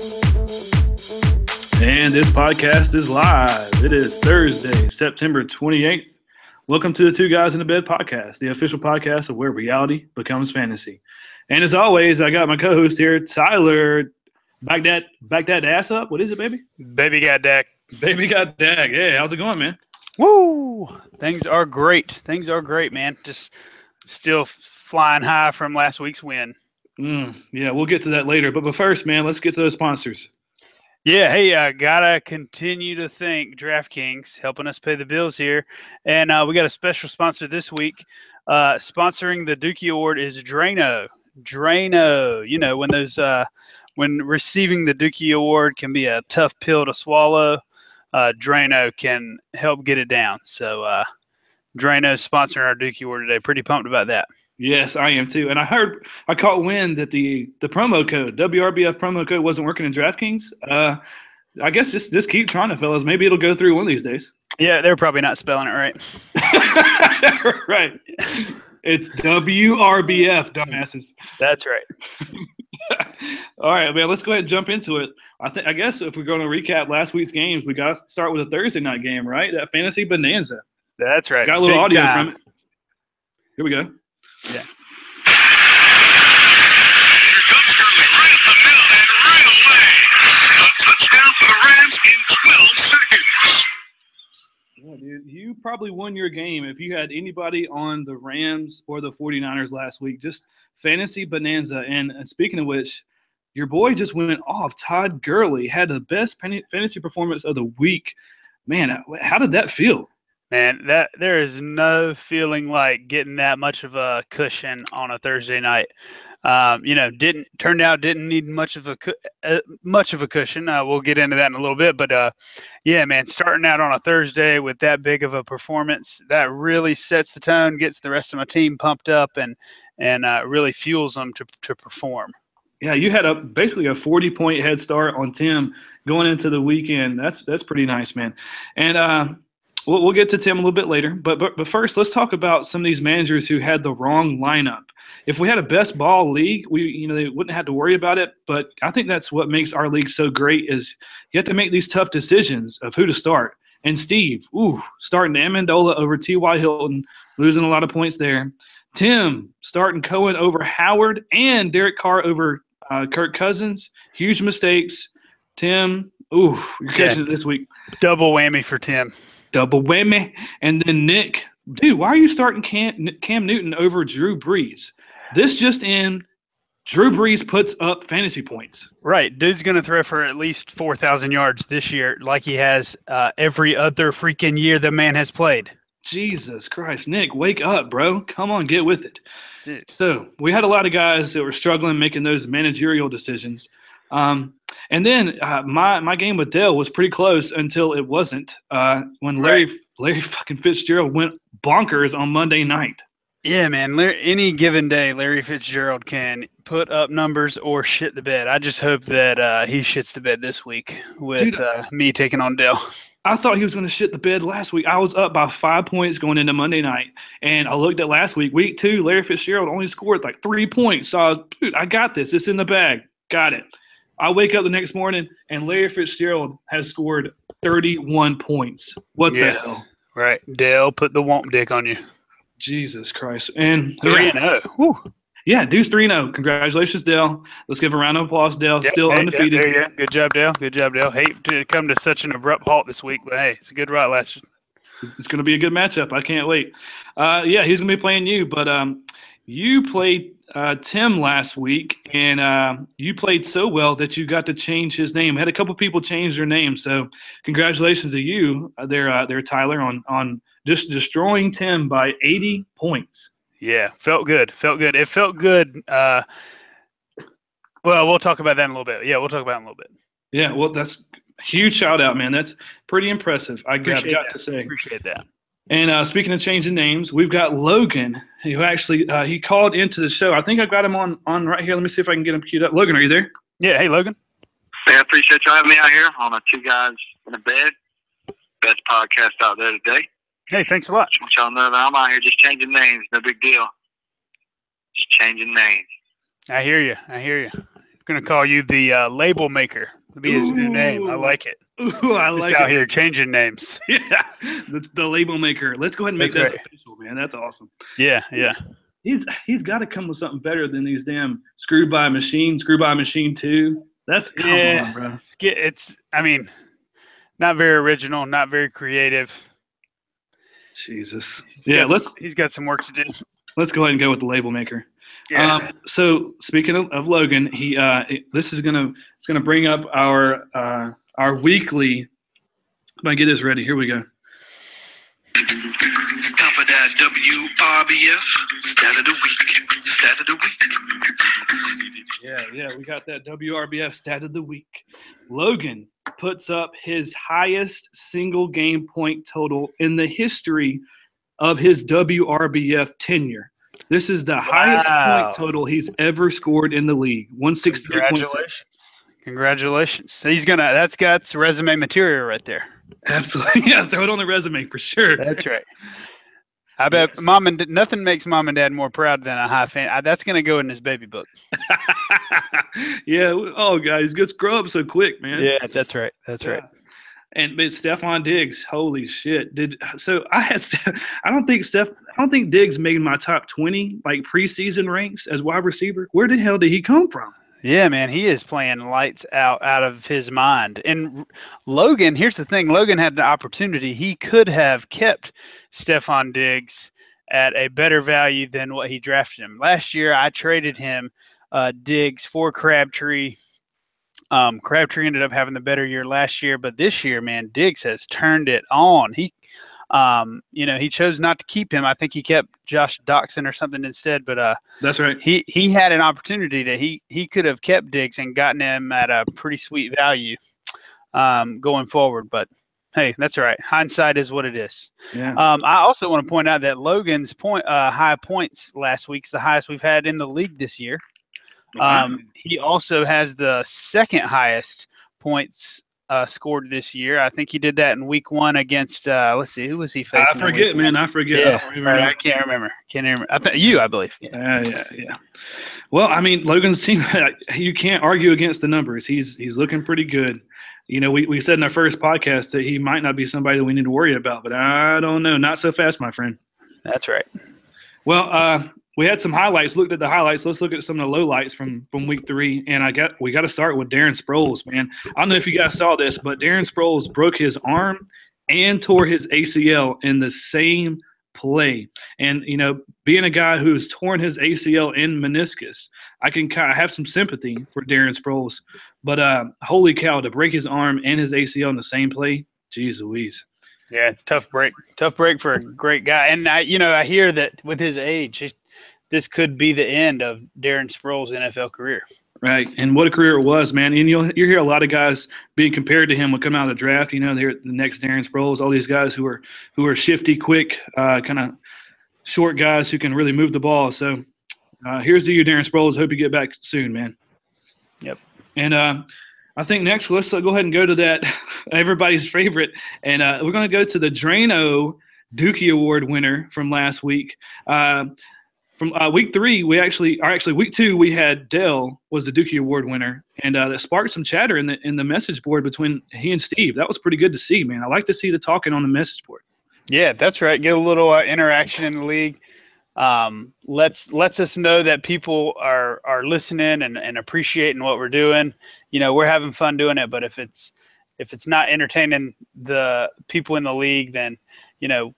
And this podcast is live. It is Thursday, September 28th. Welcome to the Two Guys in the Bed podcast, the official podcast of where reality becomes fantasy. And as always, I got my co-host here, Tyler. Back that, back that ass up. What is it, baby? Baby got Dak. Baby got dag. Hey, how's it going, man? Woo! Things are great. Things are great, man. Just still flying high from last week's win. Mm, yeah, we'll get to that later. But, but first, man, let's get to those sponsors. Yeah, hey, uh, gotta continue to thank DraftKings helping us pay the bills here, and uh, we got a special sponsor this week. Uh, sponsoring the Dookie Award is Drano. Drano, you know when those uh, when receiving the Dookie Award can be a tough pill to swallow. Uh, Drano can help get it down. So uh, Drano sponsoring our Dookie Award today. Pretty pumped about that. Yes, I am too. And I heard I caught wind that the the promo code WRBF promo code wasn't working in DraftKings. Uh, I guess just just keep trying to, fellas. Maybe it'll go through one of these days. Yeah, they're probably not spelling it right. right. It's WRBF, dumbasses. That's right. All right, man. Let's go ahead and jump into it. I think I guess if we're going to recap last week's games, we got to start with a Thursday night game, right? That fantasy bonanza. That's right. Got a little Big audio time. from it. Here we go. Yeah. Here comes Gurley right up the middle and right away. A touchdown for the Rams in 12 seconds. Yeah, dude, you probably won your game if you had anybody on the Rams or the 49ers last week. Just fantasy bonanza. And uh, speaking of which, your boy just went off. Todd Gurley had the best fantasy performance of the week. Man, uh, how did that feel? Man, that there is no feeling like getting that much of a cushion on a Thursday night. Um, you know, didn't turned out didn't need much of a uh, much of a cushion. Uh, we'll get into that in a little bit, but uh, yeah, man, starting out on a Thursday with that big of a performance, that really sets the tone, gets the rest of my team pumped up, and and uh, really fuels them to to perform. Yeah, you had a basically a 40 point head start on Tim going into the weekend. That's that's pretty nice, man. And uh, we'll, we'll get to Tim a little bit later. But, but but first, let's talk about some of these managers who had the wrong lineup. If we had a best ball league, we you know they wouldn't have to worry about it. But I think that's what makes our league so great is you have to make these tough decisions of who to start. And Steve, ooh, starting Amendola over T.Y. Hilton, losing a lot of points there. Tim starting Cohen over Howard and Derek Carr over uh, Kirk Cousins. Huge mistakes. Tim, ooh, you're Yeah. catching it this week. Double whammy for Tim. Double whammy. And then Nick, dude, why are you starting Cam, Cam Newton over Drew Brees? This just in, Drew Brees puts up fantasy points. Right, dude's gonna throw for at least four thousand yards this year, like he has uh, every other freaking year the man has played. Jesus Christ, Nick, wake up, bro. Come on, get with it. Dude. So we had a lot of guys that were struggling making those managerial decisions. Um, and then uh, my my game with Dale was pretty close until it wasn't. Uh, when Larry Larry fucking Fitzgerald went bonkers on Monday night. Yeah, man. Lar- Any given day, Larry Fitzgerald can put up numbers or shit the bed. I just hope that uh, he shits the bed this week with Dude. uh, me taking on Dell. I thought he was going to shit the bed last week. I was up by five points going into Monday night, and I looked at last week, week two. Larry Fitzgerald only scored like three points. So I was, dude, I got this. It's in the bag. Got it. I wake up the next morning, and Larry Fitzgerald has scored 31 points. What Yes. the hell? Right, Dale put the womp dick on you. Jesus Christ! And Three yeah, and zero. Woo. yeah, Deuce three zero. Congratulations, Dale. Let's give a round of applause, Dale. Yeah, Still hey, undefeated. you go. Good job, Dale. Good job, Dale. Hate to come to such an abrupt halt this week, but hey, it's a good ride last. It's going to be a good matchup. I can't wait. Uh, yeah, he's going to be playing you, but um, you played uh, Tim last week, and uh, you played so well that you got to change his name. Had a couple people change their name, so congratulations to you uh, there, uh, there, Tyler, on on just destroying Tim by 80 points. Yeah, felt good. Felt good. It felt good. Uh, well, we'll talk about that in a little bit. Yeah, we'll talk about it in a little bit. Yeah, well, that's huge shout out, man. That's pretty impressive. I got, got to say. Appreciate that. And uh, speaking of changing names, we've got Logan, who actually uh, he called into the show. I think I got him on on right here. Let me see if I can get him queued up. Logan, are you there? Yeah. Hey, Logan. Hey, I appreciate you having me out here on a two guys in a bed. Best podcast out there today. Hey, thanks a lot. Just want y'all to know that I'm out here just changing names. No big deal. Just changing names. I hear you. I hear you. gonna call you the uh, label maker. Be his new name. I like it. Ooh, I Just like out it. here changing names. Yeah, the, the label maker. Let's go ahead and make That's that right. official, man. That's awesome. Yeah, yeah. He's he's got to come with something better than these damn screw by machine, screw by machine two. That's come Yeah. on, bro. It's. I mean, not very original, not very creative. Jesus. He's Yeah, let's some- he's got some work to do. let's go ahead and go with the label maker. Yeah. Um, so speaking of, of Logan, he uh, it- this is gonna it's gonna bring up our uh, our weekly. If I get this ready, here we go. It's time for that WRBF stat of the week. Stat of the week. Yeah, yeah, we got that WRBF stat of the week. Logan puts up his highest single game point total in the history of his WRBF tenure. This is the highest point total he's ever scored in the league. 163.6. Congratulations. Congratulations. He's gonna. That's got resume material right there. Absolutely. Yeah, throw it on the resume for sure. That's right. I bet Yes. mom and nothing makes mom and dad more proud than a high fan. I, that's gonna go in his baby book. yeah. Oh, guys, grow up so quick, man. Yeah, that's right. That's right. And but Stefon Diggs, holy shit! Did so? I had. I don't think Steph. I don't think Diggs made my top twenty like preseason ranks as wide receiver. Where the hell did he come from? Yeah, man, he is playing lights out out of his mind. And Logan, here's the thing: Logan had the opportunity. He could have kept Stefon Diggs at a better value than what he drafted him last year. I traded him uh, Diggs for Crabtree. Um, Crabtree ended up having the better year last year, but this year, man, Diggs has turned it on. He, um, you know, he chose not to keep him. I think he kept Josh Doctson or something instead. But uh, That's right. he he had an opportunity that he he could have kept Diggs and gotten him at a pretty sweet value um, going forward. But hey, that's all right. Hindsight is what it is. Yeah. Um, I also want to point out that Logan's point uh, high points last week's the highest we've had in the league this year. Um, he also has the second highest points uh, scored this year. I think he did that in week one against. Uh, let's see, who was he facing? I forget, man. I forget. I Yeah, remember. I can't remember. Can't remember. I think you, I believe. Yeah, yeah, yeah. Well, I mean, Logan's team. You can't argue against the numbers. He's he's looking pretty good. You know, we, we said in our first podcast that he might not be somebody that we need to worry about, but I don't know. Not so fast, my friend. That's right. Well, uh, we had some highlights. Looked at the highlights. Let's look at some of the lowlights from from week three. And I got we got to start with Darren Sproles, man. I don't know if you guys saw this, but Darren Sproles broke his arm and tore his ACL in the same play. And you know, being a guy who's torn his ACL and meniscus, I can kind of have some sympathy for Darren Sproles. But uh, holy cow, to break his arm and his ACL in the same play, geez Louise. Yeah, it's tough break. Tough break for a great guy. And I, you know, I hear that with his age, this could be the end of Darren Sproles' NFL career. Right, and what a career it was, man. And you'll you hear a lot of guys being compared to him when coming out of the draft. You know, they're the next Darren Sproles. All these guys who are who are shifty, quick, uh, kind of short guys who can really move the ball. So uh, here's to you, Darren Sproles. Hope you get back soon, man. Yep. And uh, I think next, let's uh, go ahead and go to that everybody's favorite, and uh, we're going to go to the Drano Dookie Award winner from last week. From uh, week three, we actually, or actually week two, we had Dell was the Dookie Award winner, and uh, that sparked some chatter in the in the message board between he and Steve. That was pretty good to see, man. I like to see the talking on the message board. Yeah, that's right. Get a little uh, interaction in the league. Um, lets lets us know that people are are listening and, and appreciating what we're doing. You know, we're having fun doing it, but if it's if it's not entertaining the people in the league, then you know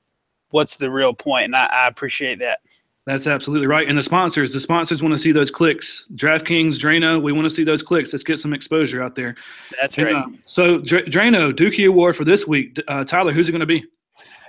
what's the real point? And I, I appreciate that. That's absolutely right. And the sponsors, the sponsors want to see those clicks. DraftKings, Drano, we want to see those clicks. Let's get some exposure out there. That's right. uh, so Dr- Drano Dookie Award for this week. Uh, Tyler, who's it going to be?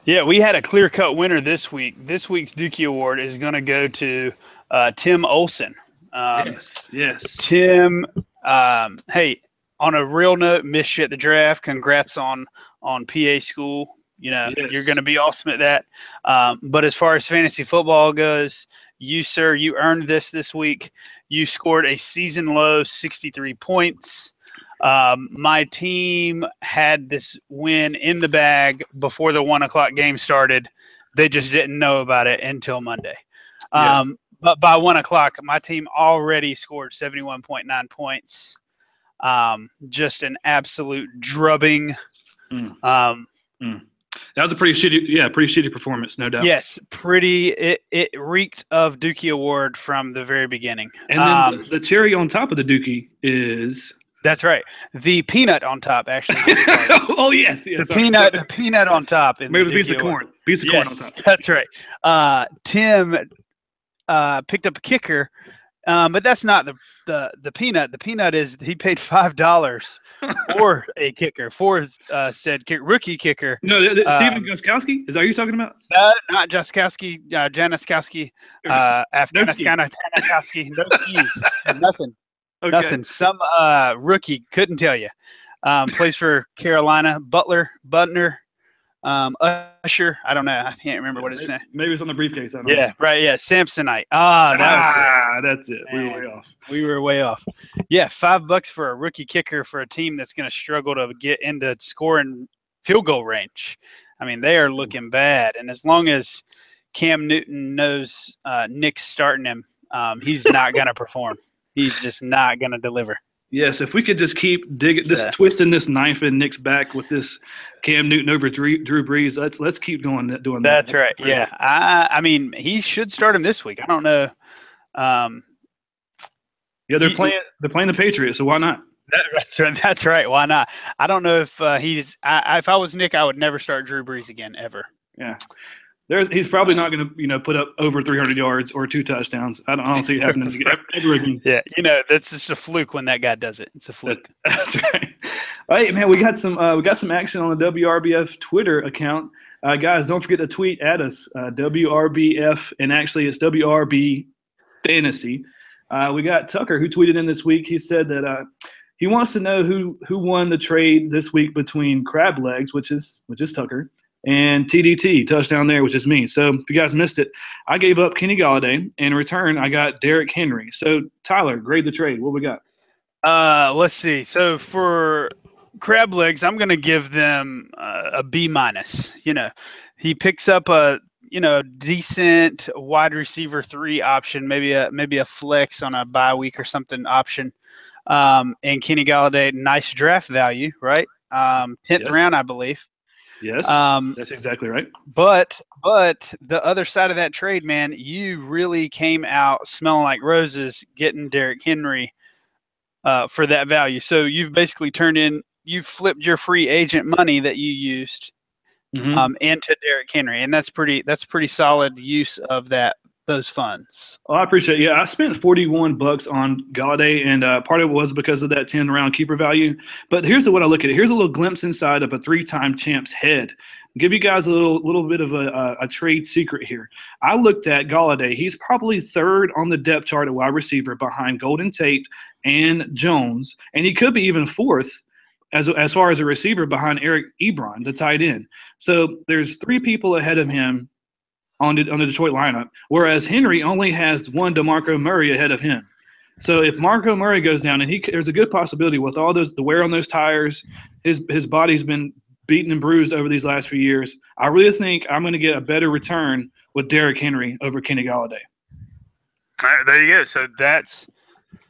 Yeah, we had a clear cut winner this week. This week's Dookie Award is going to go to uh, Tim Olson. Um, yes, yes. Tim, um, hey, on a real note, missed you at the draft. Congrats on on PA school. You know, Yes. you're going to be awesome at that. Um, but as far as fantasy football goes, you, sir, you earned this this week. You scored a season low 63 points. Um, my team had this win in the bag before the one o'clock game started. They just didn't know about it until Monday. Yeah. Um, but by one o'clock, my team already scored seventy-one point nine points. Um, just an absolute drubbing. Mm. Um, That was a pretty shitty, yeah, pretty shitty performance, no doubt. yes, pretty. It it reeked of Dookie Award from the very beginning. And then Um, the, the cherry on top of the Dookie is. That's right. The peanut on top, actually. oh yes, yes. the sorry. peanut, the peanut on top. in Maybe the piece of corn. Piece of corn on top. That's right. Uh, Tim uh, picked up a kicker, um, but that's not the, the the peanut. The peanut is he paid five dollars for a kicker for uh, said kick, rookie kicker. No, th- th- Um, Guskowski. Is that you're talking about? Uh, not Jaskowski, uh, Janiskowski, uh, Afghaniskana, Tanaskowski, no keys, nothing, Okay. nothing. Some uh, rookie couldn't tell you. Um, plays for Carolina. Butler, Butner, um, Usher. I don't know. I can't remember what his name. Maybe it's on the briefcase. I don't know. Yeah, right. Yeah, Samsonite. Ah, that was it. Ah, that's it. We were way off. We were way off. Yeah, five bucks for a rookie kicker for a team that's going to struggle to get into scoring field goal range. I mean, they are looking bad. And as long as Cam Newton knows uh, Nick's starting him, um, he's not going to perform. He's just not going to deliver. Yes, if we could just keep digging, this Yeah. twisting this knife in Nick's back with this Cam Newton over Drew, Drew Brees. Let's let's keep doing that. Doing that. That's right. Yeah. I, I mean, he should start him this week. I don't know. Um, Yeah, they're He- playing. They're playing the Patriots, so why not? that's, right, that's right. Why not? I don't know if uh, he's. I- if I was Nick, I would never start Drew Brees again ever. Yeah, there's. He's probably not going to, you know, put up over 300 yards or two touchdowns. I don't, I don't see it happening ever again. Yeah, you know that's just a fluke when that guy does it. It's a fluke. That's right. All right, man. We got some. Uh, we got some action on the WRBF Twitter account, uh, guys. Don't forget to tweet at us, uh, WRBF, and actually it's WRB Fantasy. Uh, we got Tucker who tweeted in this week. He said that uh, he wants to know who who won the trade this week between Crab Legs, which is which is Tucker, and TDT touchdown there, which is me. So if you guys missed it, I gave up Kenny Golladay. In return, I got Derrick Henry. So Tyler, grade the trade. What we got? Uh, let's see. So for crab legs, I'm gonna give them uh, a B minus. You know, he picks up a you know decent wide receiver three option, maybe a maybe a flex on a bye week or something option. Um, and Kenny Golladay, nice draft value, right? Um, tenth Yes. round, I believe. Yes, Um, that's exactly right. But but the other side of that trade, man, you really came out smelling like roses getting Derrick Henry uh, for that value. So you've basically turned in, you've flipped your free agent money that you used Mhm. um, into Derrick Henry, and that's pretty that's pretty solid use of that those funds. Oh, I appreciate it. Yeah, I spent 41 bucks on Golladay, and uh, part of it was because of that 10 round keeper value. But here's the what I look at it. Here's a little glimpse inside of a three time champ's head. Give you guys a little little bit of a, a, a trade secret here. I looked at Golladay. He's probably third on the depth chart at wide receiver behind Golden Tate and Jones, and he could be even fourth as as far as a receiver behind Eric Ebron, the tight end. So there's three people ahead of him on the, on the Detroit lineup, whereas Henry only has one DeMarco Murray ahead of him. So if Marco Murray goes down, and he there's a good possibility with all those the wear on those tires, his his body's been beaten and bruised over these last few years. I really think I'm going to get a better return with Derrick Henry over Kenny Golladay. All right, there you go. So that's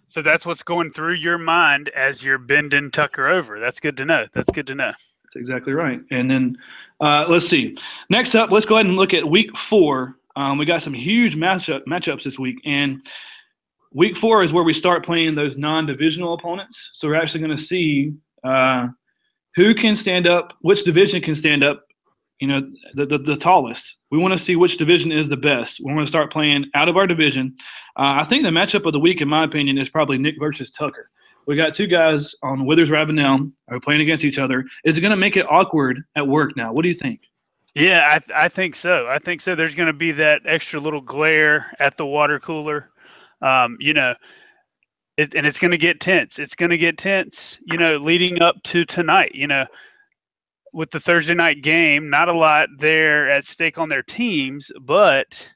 so that's what's going through your mind as you're bending Tucker over. That's good to know. That's good to know. That's exactly right. And then uh, let's see. Next up, let's go ahead and look at week four. Um, we got some huge matchup matchups this week, and week four is where we start playing those non-divisional opponents. So we're actually going to see uh, who can stand up, which division can stand up. You know, the, the, the tallest. We want to see which division is the best. We're going to start playing out of our division. Uh, I think the matchup of the week, in my opinion, is probably Nick versus Tucker. We got two guys on Withers Ravenel are playing against each other. Is it going to make it awkward at work now? What do you think? Yeah, I, I think so. I think so. There's going to be that extra little glare at the water cooler. Um, you know, it, and it's going to get tense. It's going to get tense, you know, leading up to tonight. You know, with the Thursday night game, not a lot there at stake on their teams, but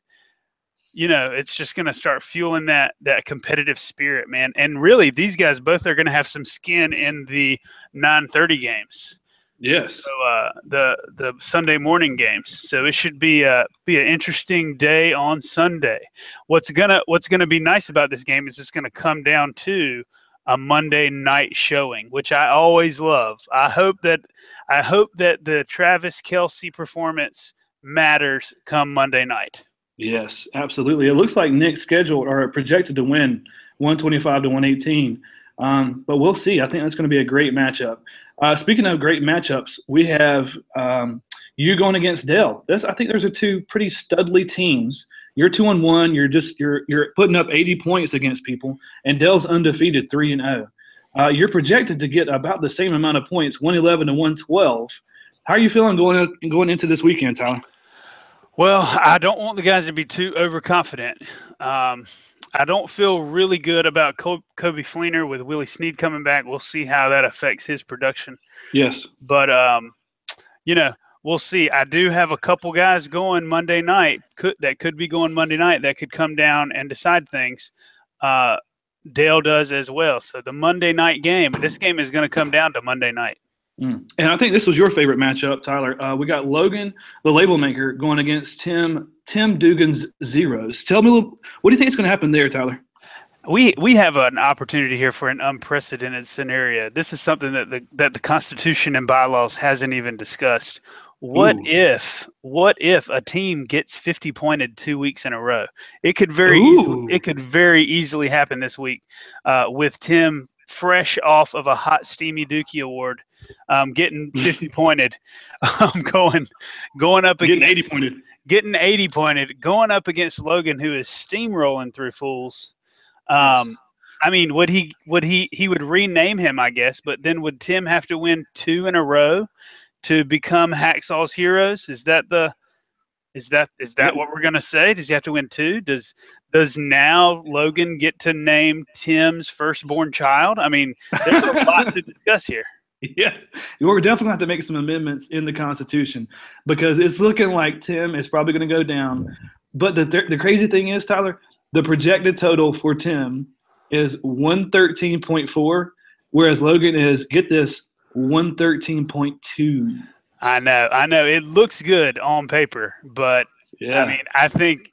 you know, it's just going to start fueling that that competitive spirit, man. And really, these guys both are going to have some skin in the 9:30 games. Yes. So uh, the the Sunday morning games. So it should be uh, be an interesting day on Sunday. What's gonna What's gonna be nice about this game is it's gonna come down to a Monday night showing, which I always love. I hope that I hope that the Travis Kelce performance matters come Monday night. Yes, absolutely. It looks like Nick's scheduled or projected to win 125 to 118. Um, but we'll see. I think that's going to be a great matchup. Uh, speaking of great matchups, we have um, you going against Dell. I think those are two pretty studly teams. You're two and one. You're just you're you're putting up 80 points against people, and Dell's undefeated three and zero. Uh, you're projected to get about the same amount of points, 111 to 112. How are you feeling going going into this weekend, Tyler? Well, I don't want the guys to be too overconfident. Um, I don't feel really good about Coby Fleener with Willie Snead coming back. We'll see how that affects his production. Yes. But um, you know, we'll see. I do have a couple guys going Monday night could, that could be going Monday night that could come down and decide things. Uh, Dale does as well. So the Monday night game, this game is going to come down to Monday night. Mm. And I think this was your favorite matchup, Tyler. Uh, we got Logan, the label maker, going against Tim Tim Dugan's Zeros. Tell me, what do you think is going to happen there, Tyler? We we have an opportunity here for an unprecedented scenario. This is something that the that the Constitution and bylaws hasn't even discussed. What Ooh. if what if a team gets 50 pointed two weeks in a row? It could very easily, it could very easily happen this week uh, with Tim fresh off of a hot steamy Dookie award, um, getting 50 pointed, um, going going up against, Getting against 80 pointed. getting 80 pointed, going up against Logan, who is steamrolling through fools. Um, I mean, would he would he he would rename him, I guess, but then would Tim have to win two in a row to become Hacksaw's heroes? Is that the is that is that what we're gonna say? Does he have to win two? Does does now Logan get to name Tim's firstborn child? I mean, there's a lot to discuss here. Yes, we're definitely going to have to make some amendments in the Constitution because it's looking like Tim is probably going to go down. But the th- the crazy thing is, Tyler, the projected total for Tim is one thirteen point four, whereas Logan is get this one thirteen point two. I know, I know. It looks good on paper, but Yeah, I mean, I think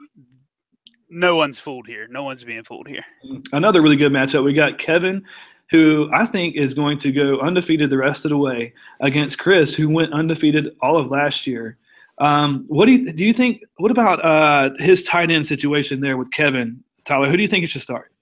no one's fooled here. No one's being fooled here. another really good matchup. We got Kevin, who I think is going to go undefeated the rest of the way against Chris, who went undefeated all of last year. Um, what do you do? You think? What about uh, his tight end situation there with Kevin Tyler? Who do you think it should start?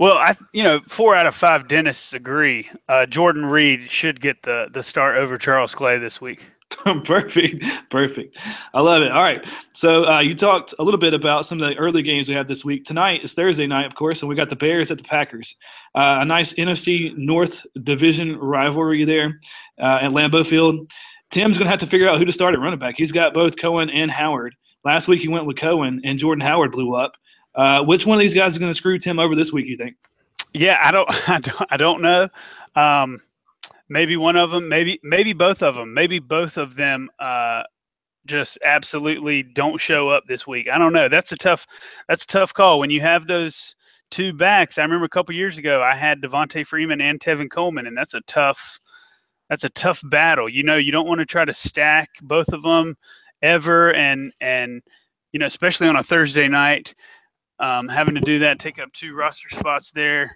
Well, I you know four out of five dentists agree. Uh, Jordan Reed should get the the start over Charles Clay this week. perfect, perfect. I love it. All right. So uh, you talked a little bit about some of the early games we have this week. Tonight is Thursday night, of course, and we got the Bears at the Packers. Uh, a nice NFC North Division rivalry there uh, at Lambeau Field. Tim's going to have to figure out who to start at running back. He's got both Cohen and Howard. Last week he went with Cohen, and Jordan Howard blew up. Uh, which one of these guys is going to screw Tim over this week? You think? Yeah, I don't, I don't, I don't know. Um, maybe one of them, maybe maybe both of them, maybe both of them uh, just absolutely don't show up this week. I don't know. That's a tough, that's a tough call when you have those two backs. I remember a couple years ago I had Devonta Freeman and Tevin Coleman, and that's a tough, that's a tough battle. You know, you don't want to try to stack both of them ever, and and you know, especially on a Thursday night. Um, having to do that, take up two roster spots there,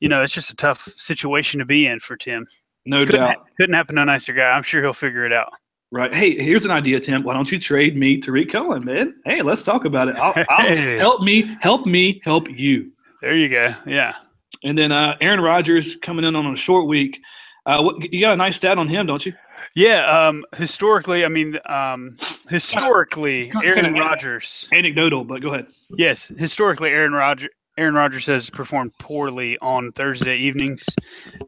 you know, it's just a tough situation to be in for Tim. No Couldn't, doubt. ha- couldn't happen to a nicer guy. I'm sure he'll figure it out. Right. Hey, here's an idea, Tim. Why don't you trade me Tarik Cohen, man? Hey, let's talk about it. I'll, I'll help me, help me, help you. There you go. Yeah. And then uh, Aaron Rodgers coming in on a short week. Uh, what, you got a nice stat on him, don't you? Yeah. Um, historically, I mean, um, historically, Aaron Rodgers. Anecdotal, but go ahead. Yes, historically, Aaron Rodgers. Aaron Rodgers has performed poorly on Thursday evenings,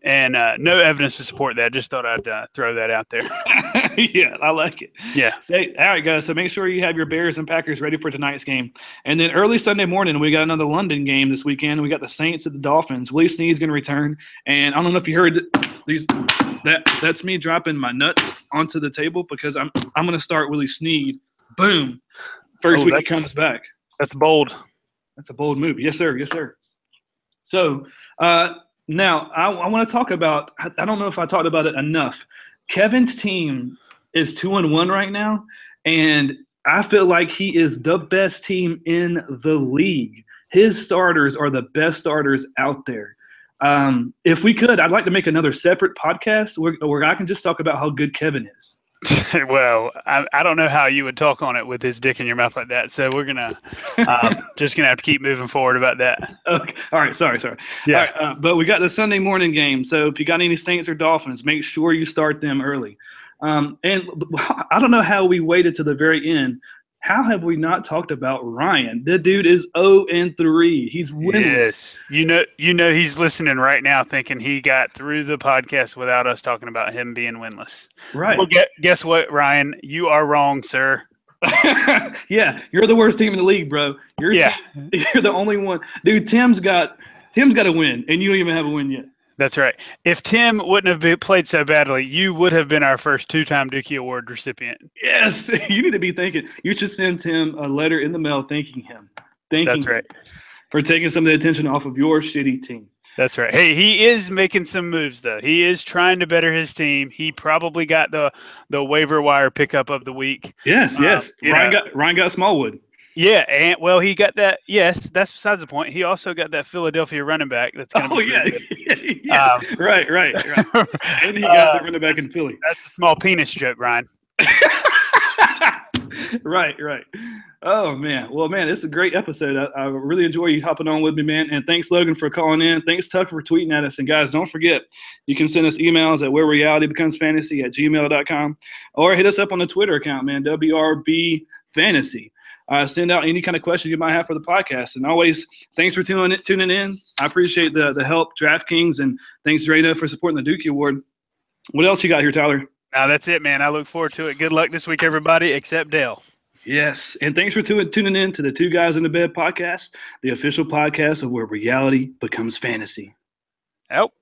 and uh, no evidence to support that. Just thought I'd uh, throw that out there. yeah, I like it. Yeah. Say, all right, guys. So make sure you have your Bears and Packers ready for tonight's game. And then early Sunday morning, we got another London game this weekend. We got the Saints at the Dolphins. Willie Snead's going to return. And I don't know if you heard these. That that's me dropping my nuts onto the table because I'm I'm going to start Willie Snead. Boom. First Oh, week he comes back. That's bold. That's a bold move. Yes, sir. Yes, sir. So uh, now I, I want to talk about. I I don't know if I talked about it enough. Kevin's team is two and one right now, and I feel like he is the best team in the league. His starters are the best starters out there. Um, if we could, I'd like to make another separate podcast where, where I can just talk about how good Kevin is. well, I, I don't know how you would talk on it with his dick in your mouth like that. So we're gonna um, just gonna have to keep moving forward about that. Okay. All right. Sorry. Sorry. Yeah. All right, uh, but we got the Sunday morning game. So if you got any Saints or Dolphins, make sure you start them early. Um, and I don't know how we waited to the very end. How have we not talked about Ryan? The dude is 0 and 3. He's winless. Yes, you know, you know, he's listening right now, thinking he got through the podcast without us talking about him being winless. Right. Well, guess, guess what, Ryan? You are wrong, sir. yeah, you're the worst team in the league, bro. You're Yeah. you're the only one. Dude, Tim's got Tim's got a win, and you don't even have a win yet. That's right. If Tim wouldn't have been, played so badly, you would have been our first two-time Dookie Award recipient. Yes, you need to be thinking. You should send Tim a letter in the mail thanking him. Thanking That's right. for taking some of the attention off of your shitty team. That's right. Hey, he is making some moves though. He is trying to better his team. He probably got the the waiver wire pickup of the week. Yes, Um, yes. Ryan know. got Ryan got Smallwood. Yeah, and well, he got that. Yes, that's besides the point. He also got that Philadelphia running back. That's going Oh yeah, yeah. Um, right, right, right. And he got Uh, the running back in Philly. That's a small penis joke, Ryan. right, right. Oh man, well, man, this is a great episode. I, I really enjoy you hopping on with me, man. And thanks, Logan, for calling in. Thanks, Tuck, for tweeting at us. And guys, don't forget, you can send us emails at where reality becomes fantasy at gmail.com or hit us up on the Twitter account, man, WRB Fantasy. Uh, send out any kind of questions you might have for the podcast. And always, thanks for tuning in. Tuning in. I appreciate the the help, DraftKings, and thanks, Drano, for supporting the Dookie Award. What else you got here, Tyler? Now that's it, man. I look forward to it. Good luck this week, everybody, except Dale. Yes, and thanks for tu- tuning in to the Two Guys in the Bed podcast, the official podcast of where reality becomes fantasy. Out.